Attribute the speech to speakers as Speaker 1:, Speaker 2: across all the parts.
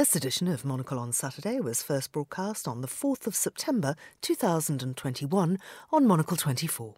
Speaker 1: This edition of Monocle on Saturday was first broadcast on the 4th of September 2021 on Monocle 24.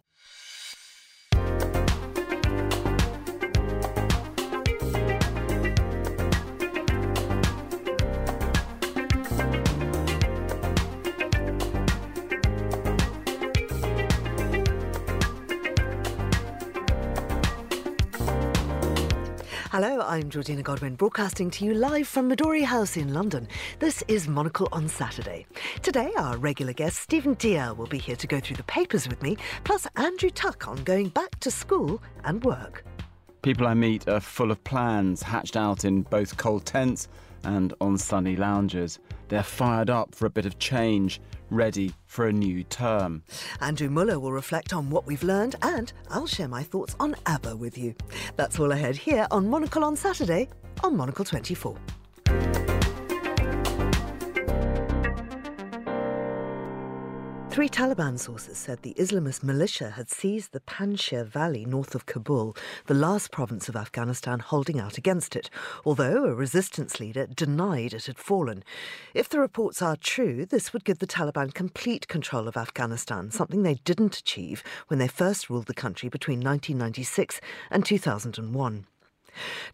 Speaker 1: Hello, I'm Georgina Godwin, broadcasting to you live from Midori House in London. This is Monocle on Saturday. Today, our regular guest, Stephen Dalziel, will be here to go through the papers with me, plus Andrew Tuck on going back to school and work.
Speaker 2: People I meet are full of plans, hatched out in both cold tents and on sunny lounges. They're fired up for a bit of change, ready for a new term.
Speaker 1: Andrew Muller will reflect on what we've learned, and I'll share my thoughts on ABBA with you. That's all ahead here on Monocle on Saturday on Monocle 24. Three Taliban sources said the Islamist militia had seized the Panjshir Valley north of Kabul, the last province of Afghanistan holding out against it, although a resistance leader denied it had fallen. If the reports are true, this would give the Taliban complete control of Afghanistan, something they didn't achieve when they first ruled the country between 1996 and 2001.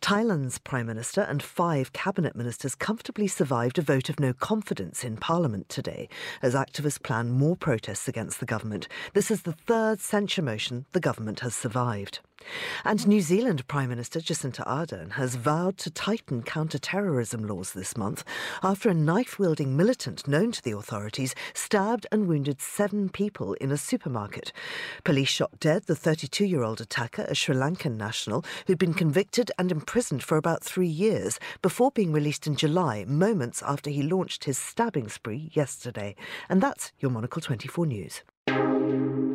Speaker 1: Thailand's Prime Minister and five cabinet ministers comfortably survived a vote of no confidence in Parliament today as activists plan more protests against the government. This is the third censure motion the government has survived. And New Zealand Prime Minister Jacinda Ardern has vowed to tighten counter-terrorism laws this month after a knife-wielding militant known to the authorities stabbed and wounded seven people in a supermarket. Police shot dead the 32-year-old attacker, a Sri Lankan national who'd been convicted and imprisoned for about three years before being released in July, moments after he launched his stabbing spree yesterday. And that's your Monocle 24 News.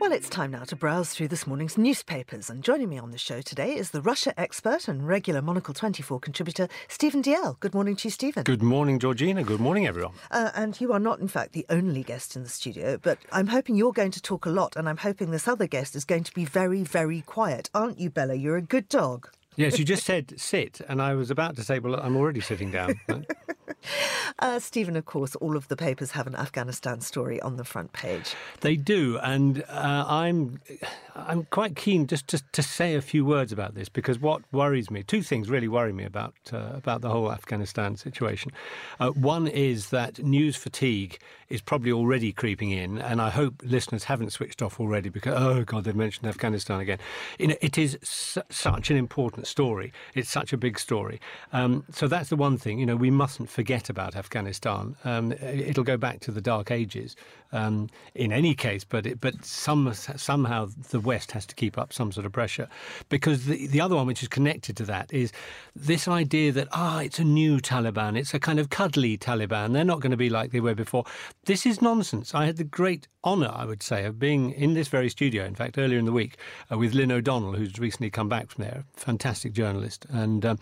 Speaker 1: Well, it's time now to browse through this morning's newspapers. And joining me on the show today is the Russia expert and regular Monocle 24 contributor, Stephen Dalziel. Good morning to you, Stephen.
Speaker 3: Good morning, Georgina. Good morning, everyone.
Speaker 1: Uh, and you are not, in fact, the only guest in the studio, but I'm hoping you're going to talk a lot, and I'm hoping this other guest is going to be very, very quiet. Aren't you, Bella? You're a good dog.
Speaker 3: Yes, you just said sit, and I was about to say, well, I'm already sitting down.
Speaker 1: uh, Stephen, of course, all of the papers have an Afghanistan story on the front page.
Speaker 3: They do, and uh, I'm I'm quite keen just to, to say a few words about this because what worries me, two things really worry me about uh, about the whole Afghanistan situation. Uh, one is that news fatigue is probably already creeping in, and I hope listeners haven't switched off already because oh god, they've mentioned Afghanistan again. You know, it is su- such an important story. It's such a big story. Um, so that's the one thing. You know, we mustn't forget about Afghanistan. Um, it'll go back to the dark ages um, in any case, but it, but some somehow the West has to keep up some sort of pressure, because the the other one which is connected to that is this idea that ah, it's a new Taliban, it's a kind of cuddly Taliban. They're not going to be like they were before. This is nonsense. I had the great honour, I would say, of being in this very studio. In fact, earlier in the week uh, with Lynn O'Donnell, who's recently come back from there, fantastic journalist, and um,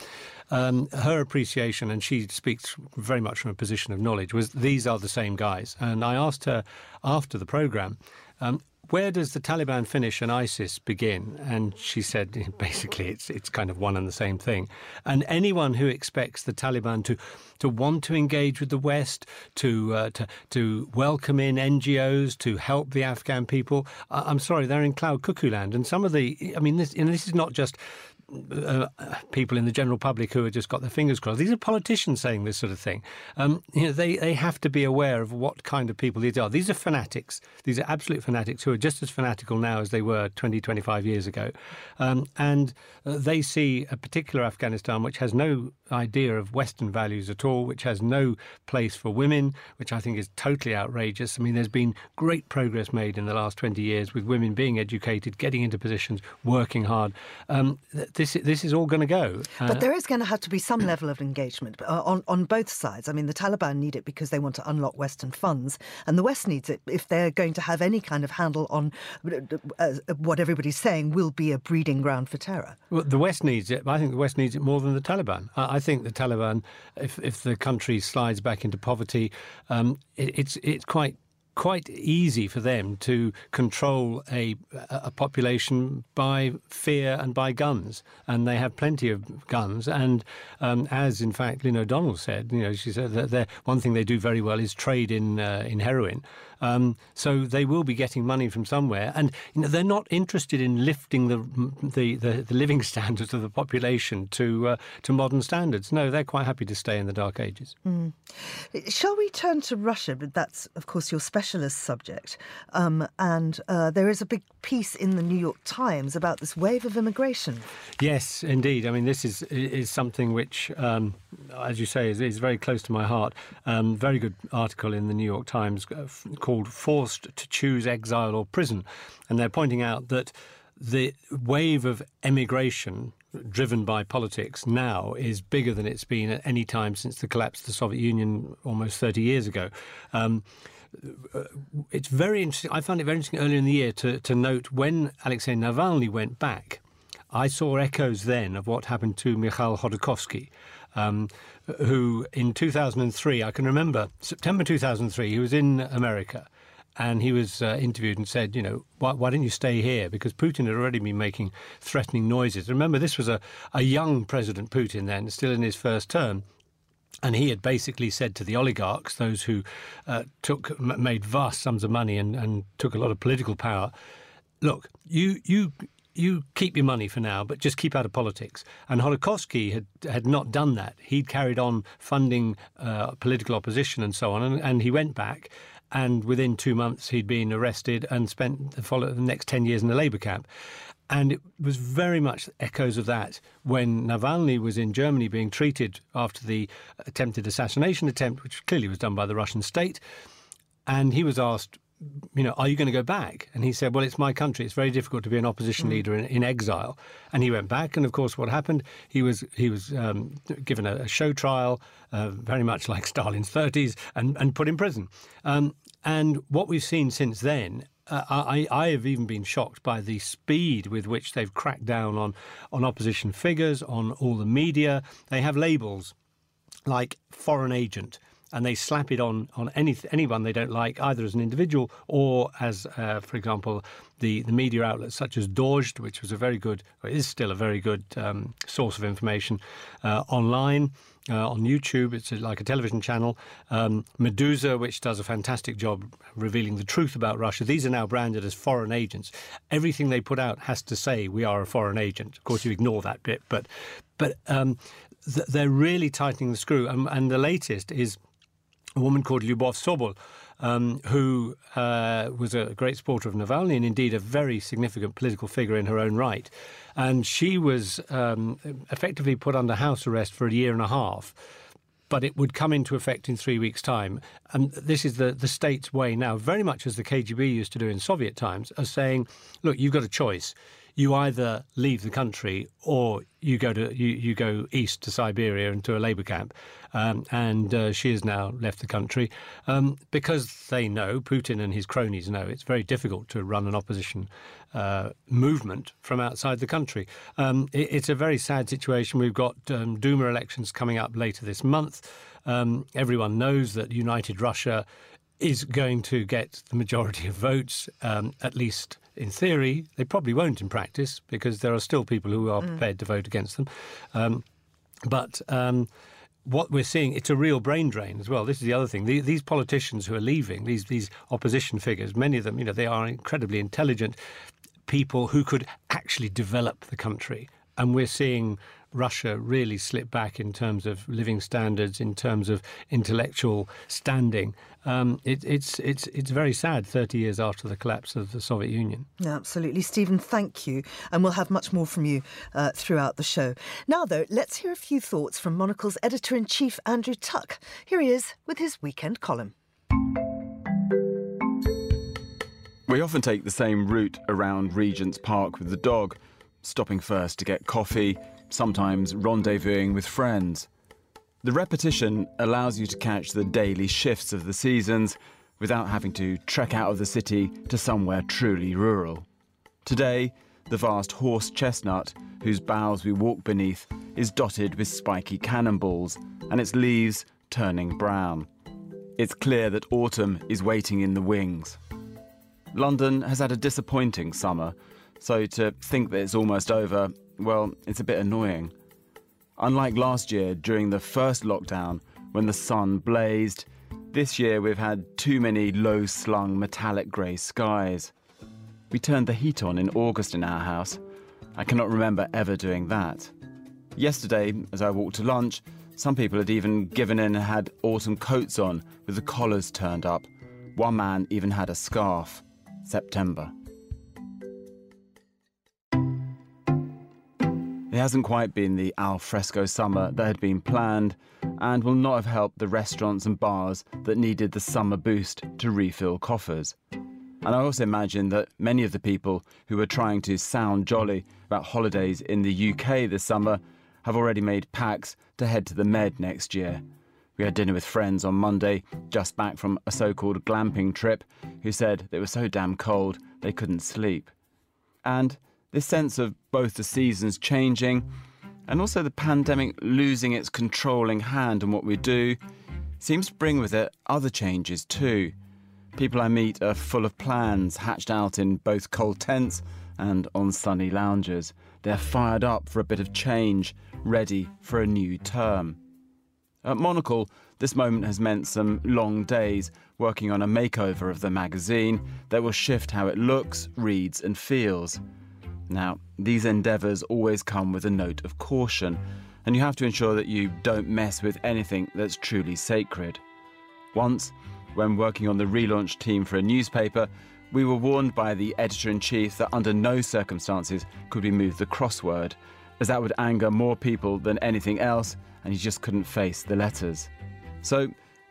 Speaker 3: um, her appreciation, and she speaks very much from a position of knowledge, was these are the same guys. And I asked her after the programme, um, where does the Taliban finish and ISIS begin? And she said, basically, it's it's kind of one and the same thing. And anyone who expects the Taliban to to want to engage with the West, to uh, to to welcome in NGOs, to help the Afghan people, I'm sorry, they're in cloud cuckoo land. And some of the, I mean, this, you know, this is not just uh, people in the general public who have just got their fingers crossed. These are politicians saying this sort of thing. Um, you know, they, they have to be aware of what kind of people these are. These are fanatics. These are absolute fanatics who are just as fanatical now as they were 20, 25 years ago. Um, and uh, they see a particular Afghanistan which has no idea of Western values at all, which has no place for women, which I think is totally outrageous. I mean, there's been great progress made in the last 20 years with women being educated, getting into positions, working hard. Um, this this is all going to go.
Speaker 1: Uh, but there is going to have to be some level of engagement uh, on on both sides. I mean, the Taliban need it because they want to unlock Western funds, and the West needs it if they're going to have any kind of handle on uh, what everybody's saying will be a breeding ground for terror.
Speaker 3: Well, the West needs it. I think the West needs it more than the Taliban. I, I think the Taliban, if if the country slides back into poverty, um, it, it's it's quite quite easy for them to control a, a population by fear and by guns. And they have plenty of guns. And um, as, in fact, Lynn O'Donnell said, you know, she said that one thing they do very well is trade in, uh, in heroin. Um, so they will be getting money from somewhere, and you know, they're not interested in lifting the the, the, the living standards of the population to uh, to modern standards. No, they're quite happy to stay in the dark ages. Mm.
Speaker 1: Shall we turn to Russia? But that's of course your specialist subject, um, and uh, there is a big piece in the New York Times about this wave of immigration.
Speaker 3: Yes, indeed. I mean, this is is something which, um, as you say, is, is very close to my heart. Um, very good article in the New York Times uh, called Forced to Choose Exile or Prison. And they're pointing out that the wave of emigration driven by politics now is bigger than it's been at any time since the collapse of the Soviet Union almost 30 years ago. Um, it's very interesting. I found it very interesting earlier in the year to, to note when Alexei Navalny went back, I saw echoes then of what happened to Mikhail Khodorkovsky, um, who in 2003, I can remember September 2003, he was in America and he was uh, interviewed and said, you know, why, why didn't you stay here? Because Putin had already been making threatening noises. Remember, this was a, a young President Putin then, still in his first term. And he had basically said to the oligarchs, those who uh, took made vast sums of money and, and took a lot of political power, look, you you you keep your money for now, but just keep out of politics. And Khodorkovsky had, had not done that. He'd carried on funding uh, political opposition and so on, and, and he went back. And within two months, he'd been arrested and spent the, follow, the next 10 years in a labour camp. And it was very much echoes of that when Navalny was in Germany being treated after the attempted assassination attempt, which clearly was done by the Russian state. And he was asked, you know, are you going to go back? And he said, well, it's my country. It's very difficult to be an opposition mm. leader in, in, exile. And he went back. And of course, what happened? He was he was um, given a, a, show trial, uh, very much like Stalin's 30s, and, and put in prison. Um, and what we've seen since then uh, I, I, have even been shocked by the speed with which they've cracked down on, on opposition figures, on all the media. They have labels like foreign agent and they slap it on on any anyone they don't like, either as an individual or as, uh, for example, the, the media outlets such as Dozhd, which was a very good, is still a very good um, source of information uh, online. Uh, on YouTube, it's like a television channel. Um, Meduza, which does a fantastic job revealing the truth about Russia. These are now branded as foreign agents. Everything they put out has to say we are a foreign agent. Of course, you ignore that bit, but but um, th- they're really tightening the screw. And, and the latest is a woman called Lyubov Sobol, um, who uh, was a great supporter of Navalny and indeed a very significant political figure in her own right. And she was um, effectively put under house arrest for a year and a half. But it would come into effect in three weeks' time. And this is the, the state's way now, very much as the KGB used to do in Soviet times, of saying, look, you've got a choice you either leave the country or you go to you, you go east to Siberia into a labour camp. Um, and uh, she has now left the country um, because they know Putin and his cronies know it's very difficult to run an opposition uh, movement from outside the country. Um, it, it's a very sad situation. We've got um, Duma elections coming up later this month. Um, everyone knows that United Russia is going to get the majority of votes, um, at least in theory. They probably won't in practice because there are still people who are mm. prepared to vote against them. Um, but um, what we're seeing, it's a real brain drain as well. This is the other thing. The, these politicians who are leaving, these these opposition figures, many of them, you know, they are incredibly intelligent people who could actually develop the country. And we're seeing Russia really slip back in terms of living standards, in terms of intellectual standing. Um, it, it's it's it's very sad. Thirty years after the collapse of the Soviet Union.
Speaker 1: Yeah, absolutely, Stephen. Thank you, and we'll have much more from you uh, throughout the show. Now, though, let's hear a few thoughts from Monocle's editor in chief, Andrew Tuck. Here he is with his weekend column.
Speaker 2: We often take the same route around Regent's Park with the dog, stopping first to get coffee, sometimes rendezvousing with friends. The repetition allows you to catch the daily shifts of the seasons without having to trek out of the city to somewhere truly rural. Today, the vast horse chestnut, whose boughs we walk beneath, is dotted with spiky cannonballs and its leaves turning brown. It's clear that autumn is waiting in the wings. London has had a disappointing summer, so to think that it's almost over, well, it's a bit annoying. Unlike last year during the first lockdown, when the sun blazed, this year we've had too many low slung metallic grey skies. We turned the heat on in August in our house. I cannot remember ever doing that. Yesterday, as I walked to lunch, some people had even given in and had autumn coats on with the collars turned up. One man even had a scarf. September. It hasn't quite been the al fresco summer that had been planned and will not have helped the restaurants and bars that needed the summer boost to refill coffers. And I also imagine that many of the people who were trying to sound jolly about holidays in the UK this summer have already made packs to head to the Med next year. We had dinner with friends on Monday, just back from a so called glamping trip, who said they were so damn cold they couldn't sleep. And this sense of both the seasons changing and also the pandemic losing its controlling hand on what we do seems to bring with it other changes too. People I meet are full of plans hatched out in both cold tents and on sunny lounges. They're fired up for a bit of change, ready for a new term. At Monocle, this moment has meant some long days working on a makeover of the magazine that will shift how it looks, reads, and feels. Now, these endeavours always come with a note of caution, and you have to ensure that you don't mess with anything that's truly sacred. Once, when working on the relaunch team for a newspaper, we were warned by the editor in chief that under no circumstances could we move the crossword, as that would anger more people than anything else, and he just couldn't face the letters. So,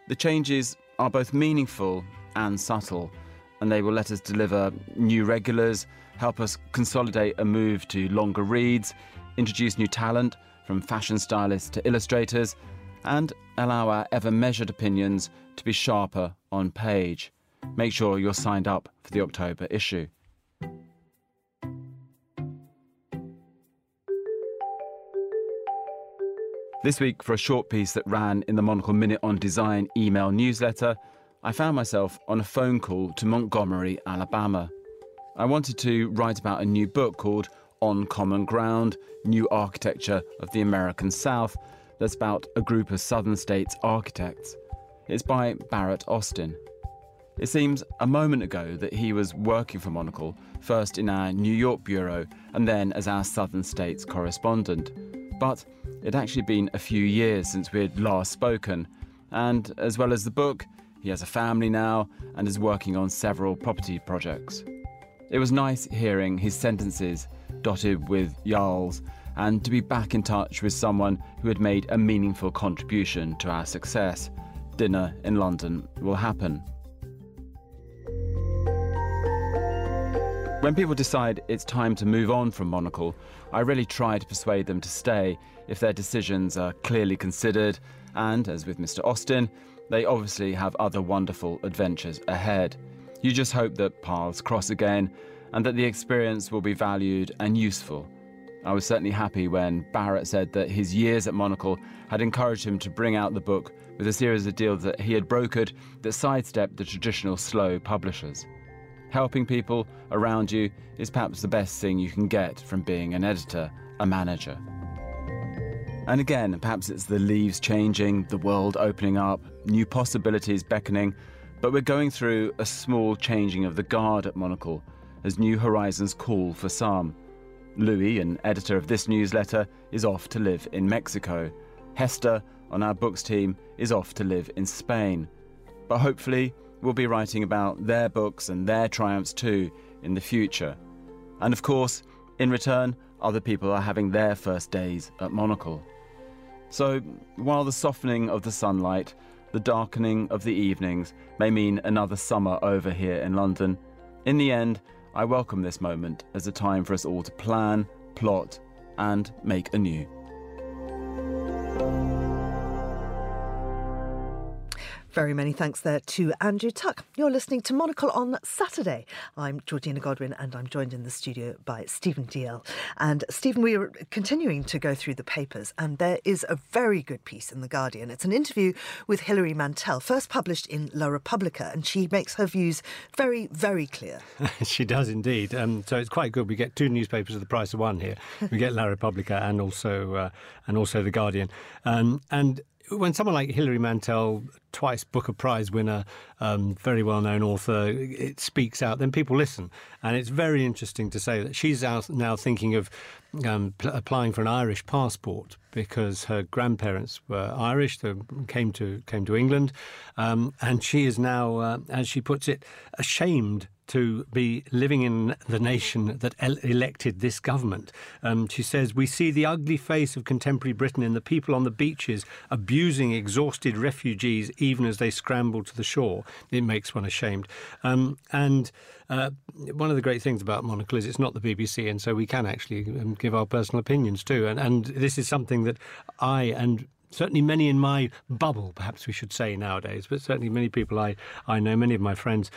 Speaker 2: the changes are both meaningful and subtle, and they will let us deliver new regulars, help us consolidate a move to longer reads, introduce new talent from fashion stylists to illustrators, and allow our ever measured opinions to be sharper on page. Make sure you're signed up for the October issue. This week, for a short piece that ran in the Monocle Minute on Design email newsletter, I found myself on a phone call to Montgomery, Alabama. I wanted to write about a new book called On Common Ground New Architecture of the American South that's about a group of Southern states architects. It's by Barrett Austin. It seems a moment ago that he was working for Monocle, first in our New York bureau and then as our Southern States correspondent. But it had actually been a few years since we had last spoken, and as well as the book, he has a family now and is working on several property projects. It was nice hearing his sentences dotted with yalls and to be back in touch with someone who had made a meaningful contribution to our success. Dinner in London will happen. When people decide it's time to move on from Monocle, I really try to persuade them to stay if their decisions are clearly considered, and, as with Mr. Austin, they obviously have other wonderful adventures ahead. You just hope that paths cross again and that the experience will be valued and useful. I was certainly happy when Barrett said that his years at Monocle had encouraged him to bring out the book with a series of deals that he had brokered that sidestepped the traditional slow publishers. Helping people around you is perhaps the best thing you can get from being an editor, a manager. And again, perhaps it's the leaves changing, the world opening up, new possibilities beckoning, but we're going through a small changing of the guard at Monocle as new horizons call for some. Louis, an editor of this newsletter, is off to live in Mexico. Hester, on our books team, is off to live in Spain. But hopefully, we'll be writing about their books and their triumphs too in the future. And of course, in return, other people are having their first days at Monocle. So, while the softening of the sunlight, the darkening of the evenings may mean another summer over here in London, in the end, I welcome this moment as a time for us all to plan, plot, and make anew.
Speaker 1: Very many thanks there to Andrew Tuck. You're listening to Monocle on Saturday. I'm Georgina Godwin and I'm joined in the studio by Stephen Dalziel. And Stephen, we are continuing to go through the papers and there is a very good piece in The Guardian. It's an interview with Hilary Mantel, first published in La Repubblica, and she makes her views very, very clear.
Speaker 3: she does indeed. Um, so it's quite good. We get two newspapers at the price of one here. We get La Repubblica and also uh, and also The Guardian. Um, and when someone like Hilary Mantel, twice Booker Prize winner, um, very well known author, it speaks out, then people listen. And it's very interesting to say that she's now thinking of um, pl- applying for an Irish passport because her grandparents were Irish, they came to came to England, um, and she is now, uh, as she puts it, ashamed to be living in the nation that elected this government. Um, she says, We see the ugly face of contemporary Britain in the people on the beaches abusing exhausted refugees even as they scramble to the shore. It makes one ashamed. Um, and uh, one of the great things about Monocle is it's not the BBC, and so we can actually um, give our personal opinions too. And, and this is something that I and certainly many in my bubble, perhaps we should say nowadays, but certainly many people I, I know, many of my friends,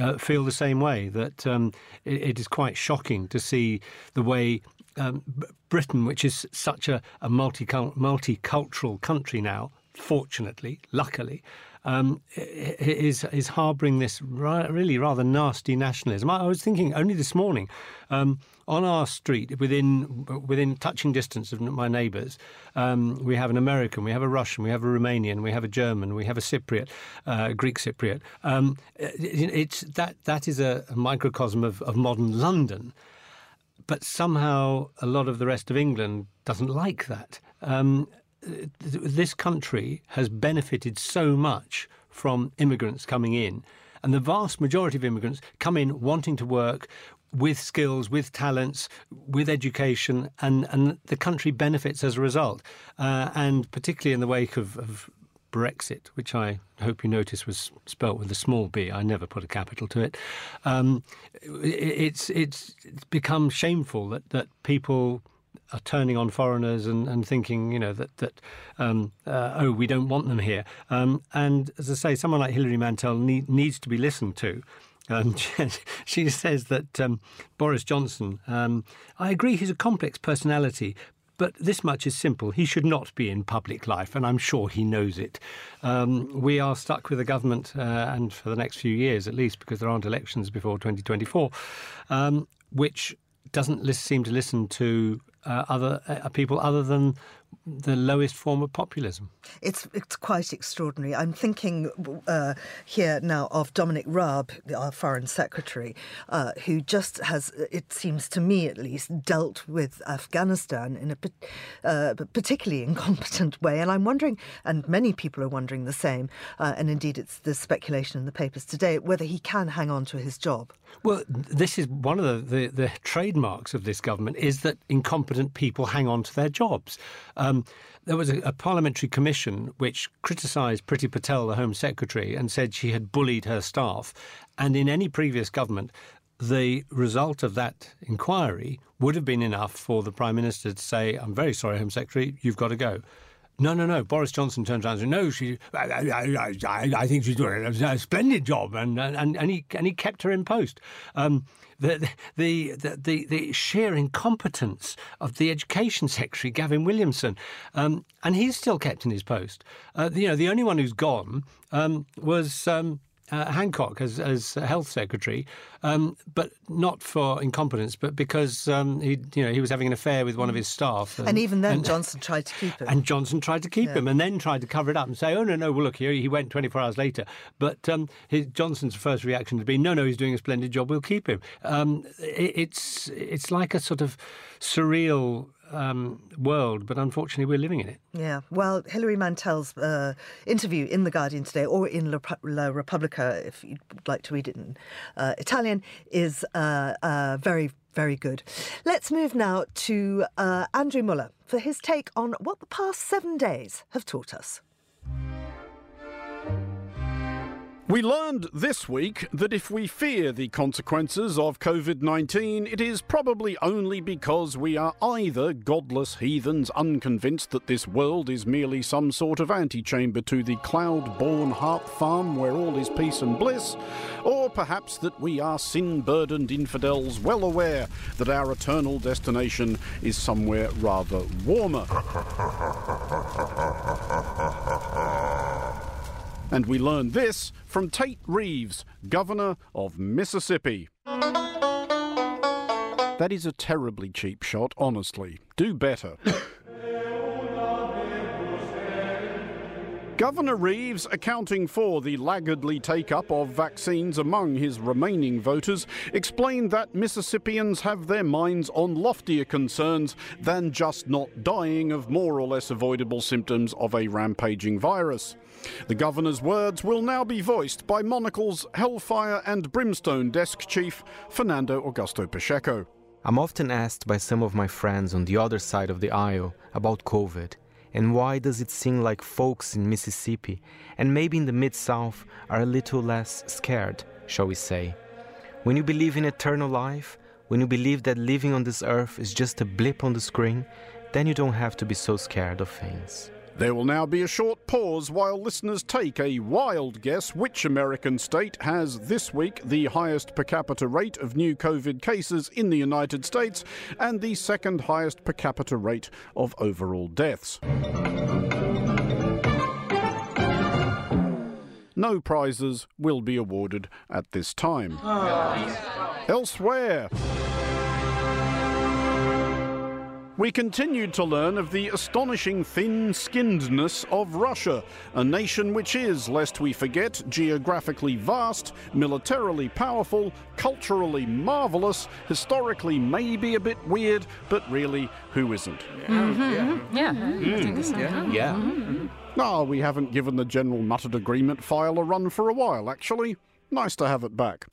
Speaker 3: uh, feel the same way that um, it, it is quite shocking to see the way um, Britain, which is such a, a multicultural country now, fortunately, luckily, um, is is harbouring this really rather nasty nationalism. I, was thinking only this morning um, on our street, within within touching distance of my neighbours, um, we have an American, we have a Russian, we have a Romanian, we have a German, we have a Cypriot, uh, Greek Cypriot. Um, it, it's that that is a, microcosm of, of modern London but somehow a lot of the rest of England doesn't like that. Um, this country has benefited so much from immigrants coming in. And the vast majority of immigrants come in wanting to work with skills, with talents, with education, and, and the country benefits as a result. Uh, and particularly in the wake of, of Brexit, which I hope you notice was spelt with a small b. I never put a capital to it. Um, it's it's become shameful that that people are turning on foreigners and, and thinking, you know, that that um, uh, oh, we don't want them here. Um, and as I say, someone like Hilary Mantel need, needs to be listened to. Um, she says that um, Boris Johnson, um, I agree, he's a complex personality, but this much is simple. He should not be in public life, and I'm sure he knows it. Um, we are stuck with a government, uh, and for the next few years at least, because there aren't elections before 2024, um, which doesn't seem to listen to uh, other uh, people other than the lowest form of populism.
Speaker 1: It's it's quite extraordinary. I'm thinking uh, here now of Dominic Raab, our foreign secretary, uh, who just has, it seems to me at least, dealt with Afghanistan in a uh, particularly incompetent way. And I'm wondering, and many people are wondering the same, uh, and indeed it's the speculation in the papers today, whether he can hang on to his job.
Speaker 3: Well, this is one of the, the, the trademarks of this government is that incompetent people hang on to their jobs. Um, there was a, a, parliamentary commission which criticised Priti Patel, the Home Secretary, and said she had bullied her staff. And in any previous government, the result of that inquiry would have been enough for the Prime Minister to say, I'm very sorry, Home Secretary, you've got to go. No, no, no. Boris Johnson turns around and says, "No, she. I, I, I, think she's doing a, splendid job," and and and he and he kept her in post. Um, the, the, the, the, sheer incompetence of the Education Secretary, Gavin Williamson. Um, and he's still kept in his post. Uh, you know, the only one who's gone um, was um, uh, Hancock as, as health secretary, um, but not for incompetence, but because um, he, you know, he was having an affair with one of his staff.
Speaker 1: And, and even then, and, Johnson tried to keep him.
Speaker 3: And Johnson tried to keep yeah. him, and then tried to cover it up and say, "Oh no, no, well look here, he went 24 hours later." But um, his, Johnson's first reaction has been, "No, no, he's doing a splendid job. We'll keep him." Um, it, it's it's like a sort of surreal um, world, but unfortunately we're living in it.
Speaker 1: Yeah. Well, Hilary Mantel's uh, interview in The Guardian today, or in La, La, Repubblica, if you'd like to read it in uh, Italian, is uh, uh very, very good. Let's move now to uh, Andrew Muller for his take on what the past seven days have taught us.
Speaker 4: We learned this week that if we fear the consequences of COVID 19, it is probably only because we are either godless heathens unconvinced that this world is merely some sort of antechamber to the cloud born harp farm where all is peace and bliss, or perhaps that we are sin burdened infidels well aware that our eternal destination is somewhere rather warmer. And we learn this from Tate Reeves, Governor of Mississippi. That is a terribly cheap shot, honestly. Do better. Governor Reeves, accounting for the laggardly take up of vaccines among his remaining voters, explained that Mississippians have their minds on loftier concerns than just not dying of more or less avoidable symptoms of a rampaging virus. The governor's words will now be voiced by Monocle's Hellfire and Brimstone desk chief, Fernando Augusto Pacheco.
Speaker 5: I'm often asked by some of my friends on the other side of the aisle about COVID and why does it seem like folks in Mississippi and maybe in the Mid South are a little less scared, shall we say? When you believe in eternal life, when you believe that living on this earth is just a blip on the screen, then you don't have to be so scared of things.
Speaker 4: There will now be a short pause while listeners take a wild guess which American state has this week the highest per capita rate of new COVID cases in the United States and the second highest per capita rate of overall deaths. No prizes will be awarded at this time. Elsewhere. We continued to learn of the astonishing thin skinnedness of Russia, a nation which is, lest we forget, geographically vast, militarily powerful, culturally marvellous, historically maybe a bit weird, but really, who isn't?
Speaker 6: Mm-hmm. Yeah. Mm.
Speaker 5: Yeah. yeah. Mm-hmm.
Speaker 4: Ah, we haven't given the General Muttered Agreement file a run for a while, actually. Nice to have it back.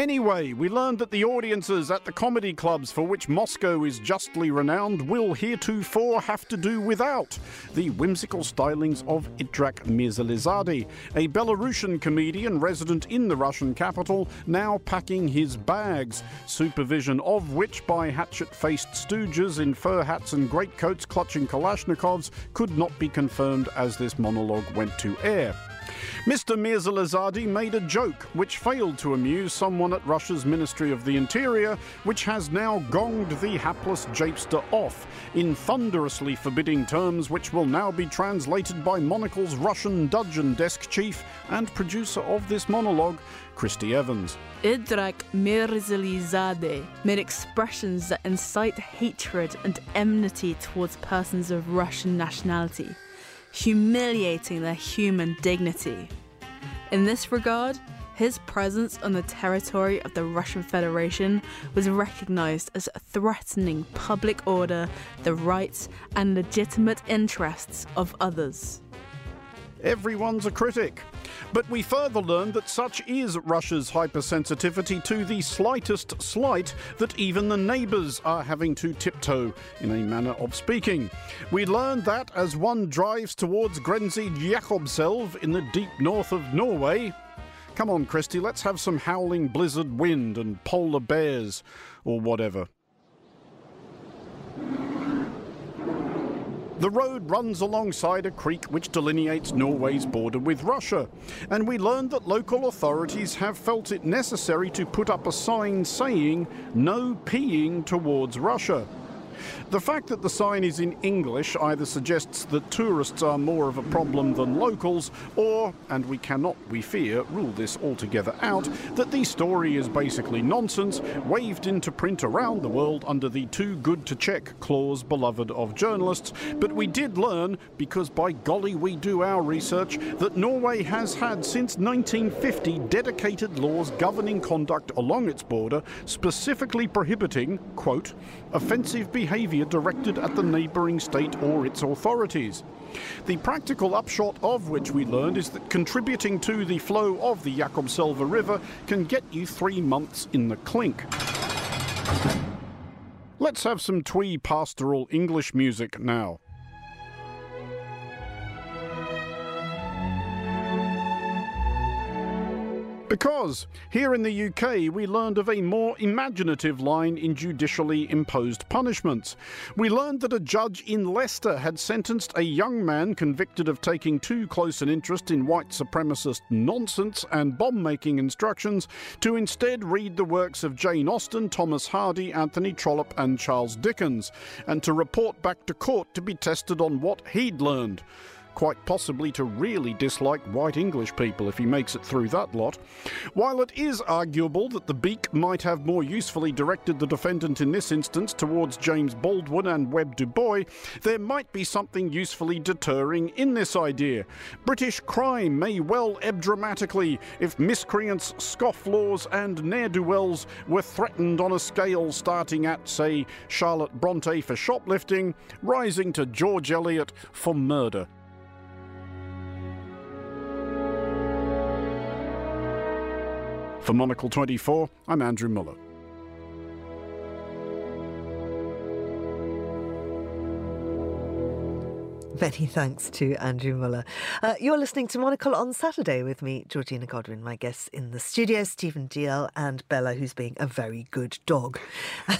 Speaker 4: Anyway, we learned that the audiences at the comedy clubs for which Moscow is justly renowned will heretofore have to do without the whimsical stylings of Idrak Mirzalizadeh, a Belarusian comedian resident in the Russian capital, now packing his bags, supervision of which by hatchet faced stooges in fur hats and greatcoats clutching Kalashnikovs could not be confirmed as this monologue went to air. Mr. Mirzalizadeh made a joke which failed to amuse someone at Russia's Ministry of the Interior, which has now gonged the hapless japester off in thunderously forbidding terms which will now be translated by Monocle's Russian Dudgeon desk chief and producer of this monologue, Christy Evans.
Speaker 6: Idrak Mirzalizadeh made expressions that incite hatred and enmity towards persons of Russian nationality humiliating their human dignity. In this regard, his presence on the territory of the Russian Federation was recognized as threatening public order, the rights and legitimate interests of others.
Speaker 4: Everyone's a critic. But we further learned that such is Russia's hypersensitivity to the slightest slight that even the neighbours are having to tiptoe, in a manner of speaking. We learned that as one drives towards Grense Jakobselv in the deep north of Norway. Come on, Christy, let's have some howling blizzard wind and polar bears, or whatever. The road runs alongside a creek which delineates Norway's border with Russia, and we learned that local authorities have felt it necessary to put up a sign saying no peeing towards Russia. The fact that the sign is in English either suggests that tourists are more of a problem than locals, or, and we cannot, we fear, rule this altogether out, that the story is basically nonsense, waved into print around the world under the too good to check clause beloved of journalists. But we did learn, because by golly we do our research, that Norway has had since 1950 dedicated laws governing conduct along its border, specifically prohibiting, quote, offensive behaviour directed at the neighbouring state or its authorities. The practical upshot of which we learned is that contributing to the flow of the Jakobselva River can get you three months in the clink. Let's have some twee pastoral English music now. Because here in the UK, we learned of a more imaginative line in judicially imposed punishments. We learned that a judge in Leicester had sentenced a young man convicted of taking too close an interest in white supremacist nonsense and bomb making instructions to instead read the works of Jane Austen, Thomas Hardy, Anthony Trollope, and Charles Dickens, and to report back to court to be tested on what he'd learned quite possibly to really dislike white English people if he makes it through that lot. While it is arguable that the beak might have more usefully directed the defendant in this instance towards James Baldwin and Webb Du Bois, there might be something usefully deterring in this idea. British crime may well ebb dramatically if miscreants, scofflaws, and ne'er do wells were threatened on a scale starting at, say, Charlotte Bronte for shoplifting, rising to George Eliot for murder. For Monocle 24, I'm Andrew Muller.
Speaker 1: Many thanks to Andrew Muller. Uh, you're listening to Monocle on Saturday with me, Georgina Godwin, my guests in the studio, Stephen Dalziel and Bella, who's being a very good dog.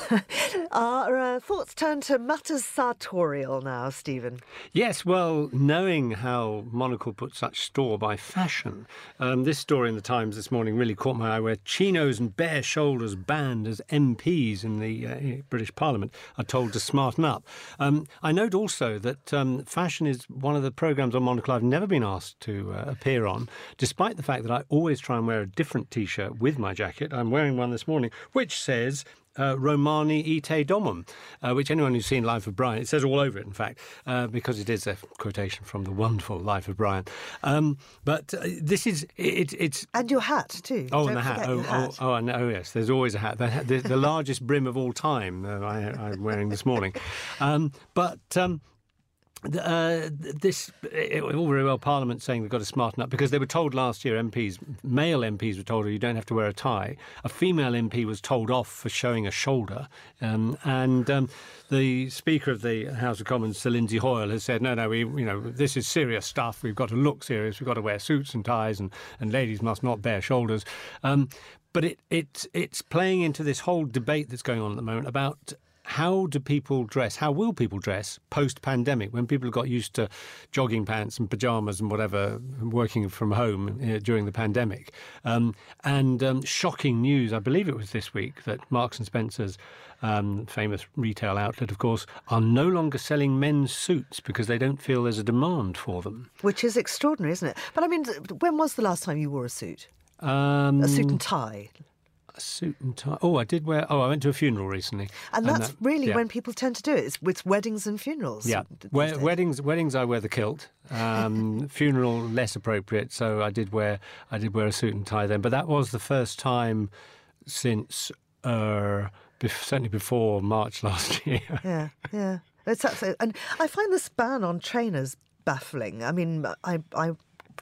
Speaker 1: Our uh, thoughts turn to matters sartorial now, Stephen.
Speaker 3: Yes, well, knowing how Monocle put such store by fashion, um, this story in the Times this morning really caught my eye where chinos and bare shoulders banned as MPs in the uh, British Parliament are told to smarten up. Um, I note also that um, fashion Fashion is one of the programs on Monocle I've never been asked to uh, appear on, despite the fact that I always try and wear a different t shirt with my jacket. I'm wearing one this morning, which says uh, Romani ite domum, uh, which anyone who's seen Life of Brian, it says all over it, in fact, uh, because it is a quotation from the wonderful Life of Brian. Um, but uh, this is, it, it's.
Speaker 1: And your hat, too.
Speaker 3: Oh,
Speaker 1: Don't
Speaker 3: and the hat. Oh,
Speaker 1: hat.
Speaker 3: oh, oh, oh, yes, there's always a hat. The, the, the largest brim of all time uh, I, am wearing this morning. Um, but. Um, uh, this all very well Parliament saying they've got to smarten up because they were told last year MPs, male MPs were told you don't have to wear a tie. A female MP was told off for showing a shoulder, um, and um, the Speaker of the House of Commons, Sir Lindsay Hoyle, has said no, no, we you know this is serious stuff. We've got to look serious. We've got to wear suits and ties, and, and ladies must not bare shoulders. Um, but it, it it's playing into this whole debate that's going on at the moment about how do people dress? How will people dress post pandemic when people have got used to jogging pants and pajamas and whatever, working from home uh, during the pandemic? Um, and um, shocking news, I believe it was this week, that Marks and Spencer's. Um, famous retail outlet, of course, are no longer selling men's suits because they don't feel there's a demand for them.
Speaker 1: Which is extraordinary, isn't it? But I mean, when was the last time you wore a suit?
Speaker 3: Um,
Speaker 1: a suit and tie?
Speaker 3: A suit and tie. Oh, I did wear. Oh, I went to a funeral recently,
Speaker 1: and, and that's that, really yeah. when people tend to do it. It's, it's weddings and funerals.
Speaker 3: Yeah, we- weddings. Weddings, I wear the kilt. Um, funeral less appropriate, so I did wear. I did wear a suit and tie then. But that was the first time since uh, certainly before March last year.
Speaker 1: yeah, yeah. It's absolutely, and I find this ban on trainers baffling. I mean, I I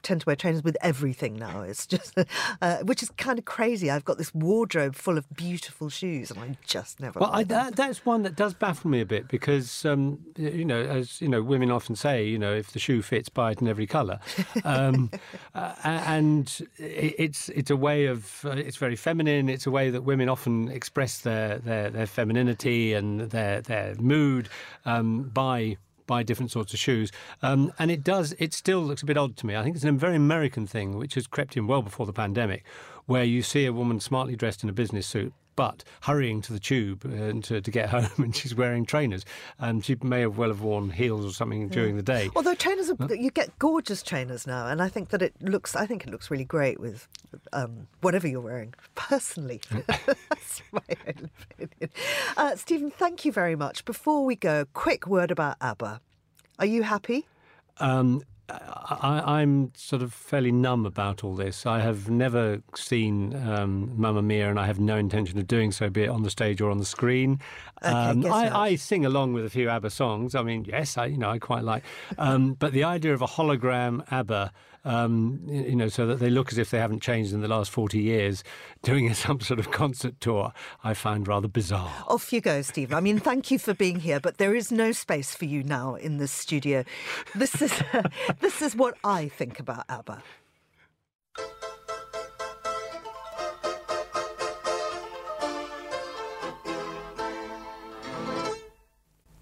Speaker 1: tend to wear trainers with everything now. It's just, uh, which is kind of crazy. I've got this wardrobe full of beautiful shoes, and I just never.
Speaker 3: Well, I, that, that's one that does baffle me a bit because, um, you know, as you know, women often say, you know, if the shoe fits, buy it in every colour, um, uh, and it's it's a way of uh, it's very feminine. It's a way that women often express their their, their femininity and their their mood um, by buy different sorts of shoes. Um, and it does, it still looks a bit odd to me. I think it's a very American thing, which has crept in well before the pandemic, where you see a woman smartly dressed in a business suit but hurrying to the tube uh, to, to get home and she's wearing trainers. And she may have well have worn heels or something yeah. during the day.
Speaker 1: Although trainers, are, you get gorgeous trainers now, and I think that it looks, I think it looks really great with um, whatever you're wearing. Personally, that's my opinion. Uh, Stephen, thank you very much. Before we go, quick word about ABBA. Are you happy?
Speaker 3: Um, I, am sort of fairly numb about all this. I have never seen um, Mamma Mia, and I have no intention of doing so, be it on the stage or on the screen.
Speaker 1: Okay, um, I,
Speaker 3: I, sing along with a few ABBA songs. I mean, yes, I you know I quite like, um, but the idea of a hologram ABBA um, you know, so that they look as if they haven't changed in the last 40 years, doing some sort of concert tour, I find rather bizarre.
Speaker 1: Off you go, Steve. I mean, thank you for being here, but there is no space for you now in this studio. This is, this is what I think about ABBA.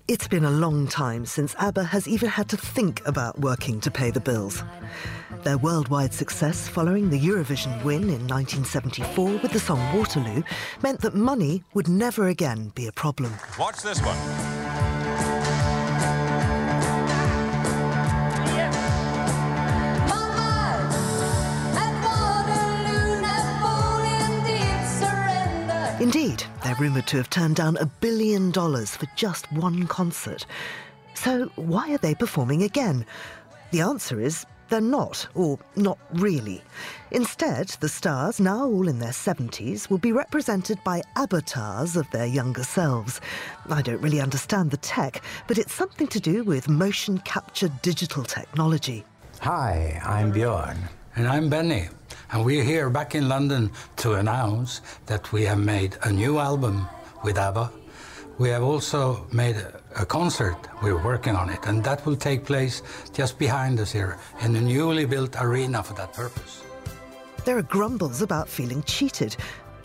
Speaker 1: It's been a long time since ABBA has even had to think about working to pay the bills. Their worldwide success following the Eurovision win in 1974 with the song Waterloo meant that money would never again be a problem.
Speaker 7: Watch this one.
Speaker 1: They're rumoured to have turned down a billion dollars for just one concert. So, why are they performing again? The answer is they're not, or not really. Instead, the stars, now all in their 70s, will be represented by avatars of their younger selves. I don't really understand the tech, but it's something to do with motion capture digital technology.
Speaker 8: Hi, I'm Björn.
Speaker 9: And I'm Benny. And we're here back in London to announce that we have made a new album with ABBA. We have also made a concert. We're working on it, and that will take place just behind us here in a newly built arena for that purpose.
Speaker 1: There are grumbles about feeling cheated,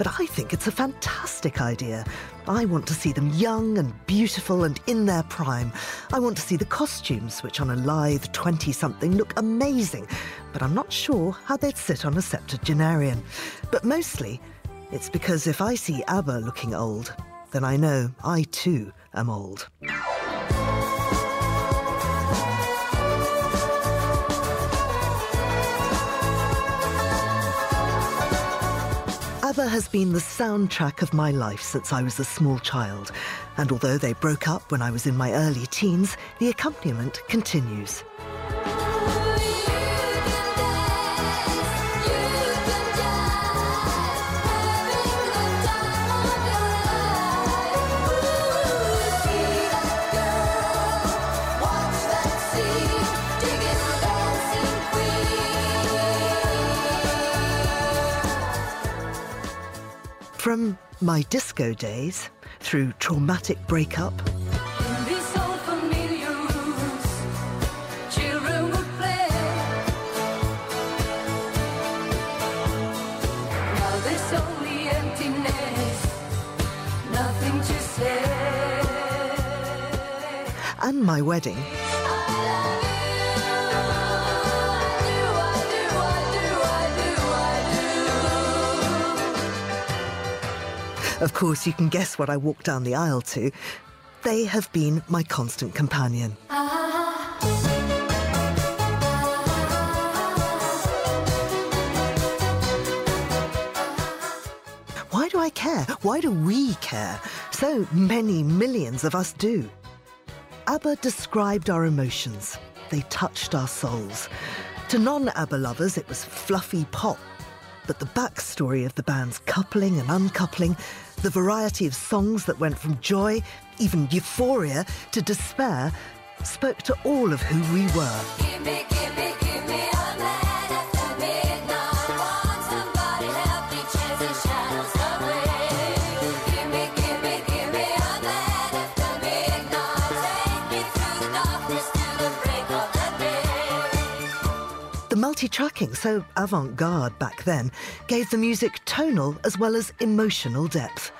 Speaker 1: but I think it's a fantastic idea. I want to see them young and beautiful and in their prime. I want to see the costumes, which on a lithe 20 something look amazing, but I'm not sure how they'd sit on a septuagenarian. But mostly, it's because if I see ABBA looking old, then I know I too am old. ABBA has been the soundtrack of my life since I was a small child, and although they broke up when I was in my early teens, the accompaniment continues. From my disco days, through traumatic breakup, and my wedding. Of course, you can guess what I walked down the aisle to. They have been my constant companion. Why do I care? Why do we care? So many millions of us do. ABBA described our emotions. They touched our souls. To non ABBA lovers, it was fluffy pop. But the backstory of the band's coupling and uncoupling, the variety of songs that went from joy, even euphoria, to despair spoke to all of who we were. Give me, give me. 80 tracking, so avant garde back then, gave the music tonal as well as emotional depth.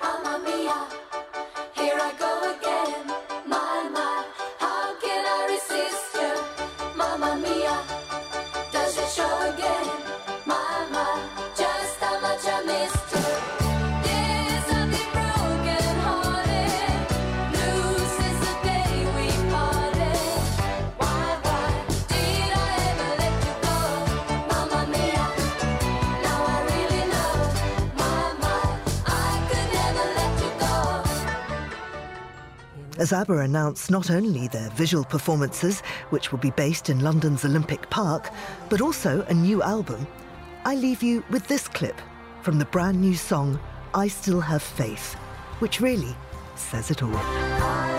Speaker 1: As ABBA announced not only their visual performances, which will be based in London's Olympic Park, but also a new album, I leave you with this clip from the brand new song I Still Have Faith, which really says it all.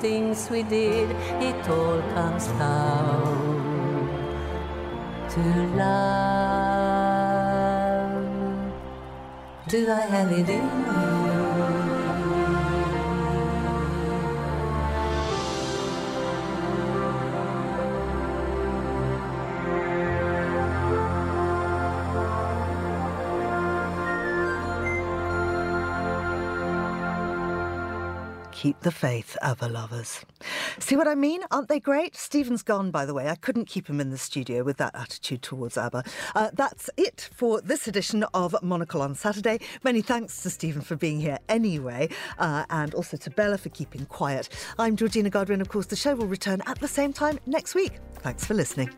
Speaker 7: Things we did, it all comes down to love. Do I have it in me?
Speaker 1: Keep the faith, ABBA lovers. See what I mean? Aren't they great? Stephen's gone, by the way. I couldn't keep him in the studio with that attitude towards ABBA. Uh, that's it for this edition of Monocle on Saturday. Many thanks to Stephen for being here anyway, uh, and also to Bella for keeping quiet. I'm Georgina Godwin. Of course, the show will return at the same time next week. Thanks for listening.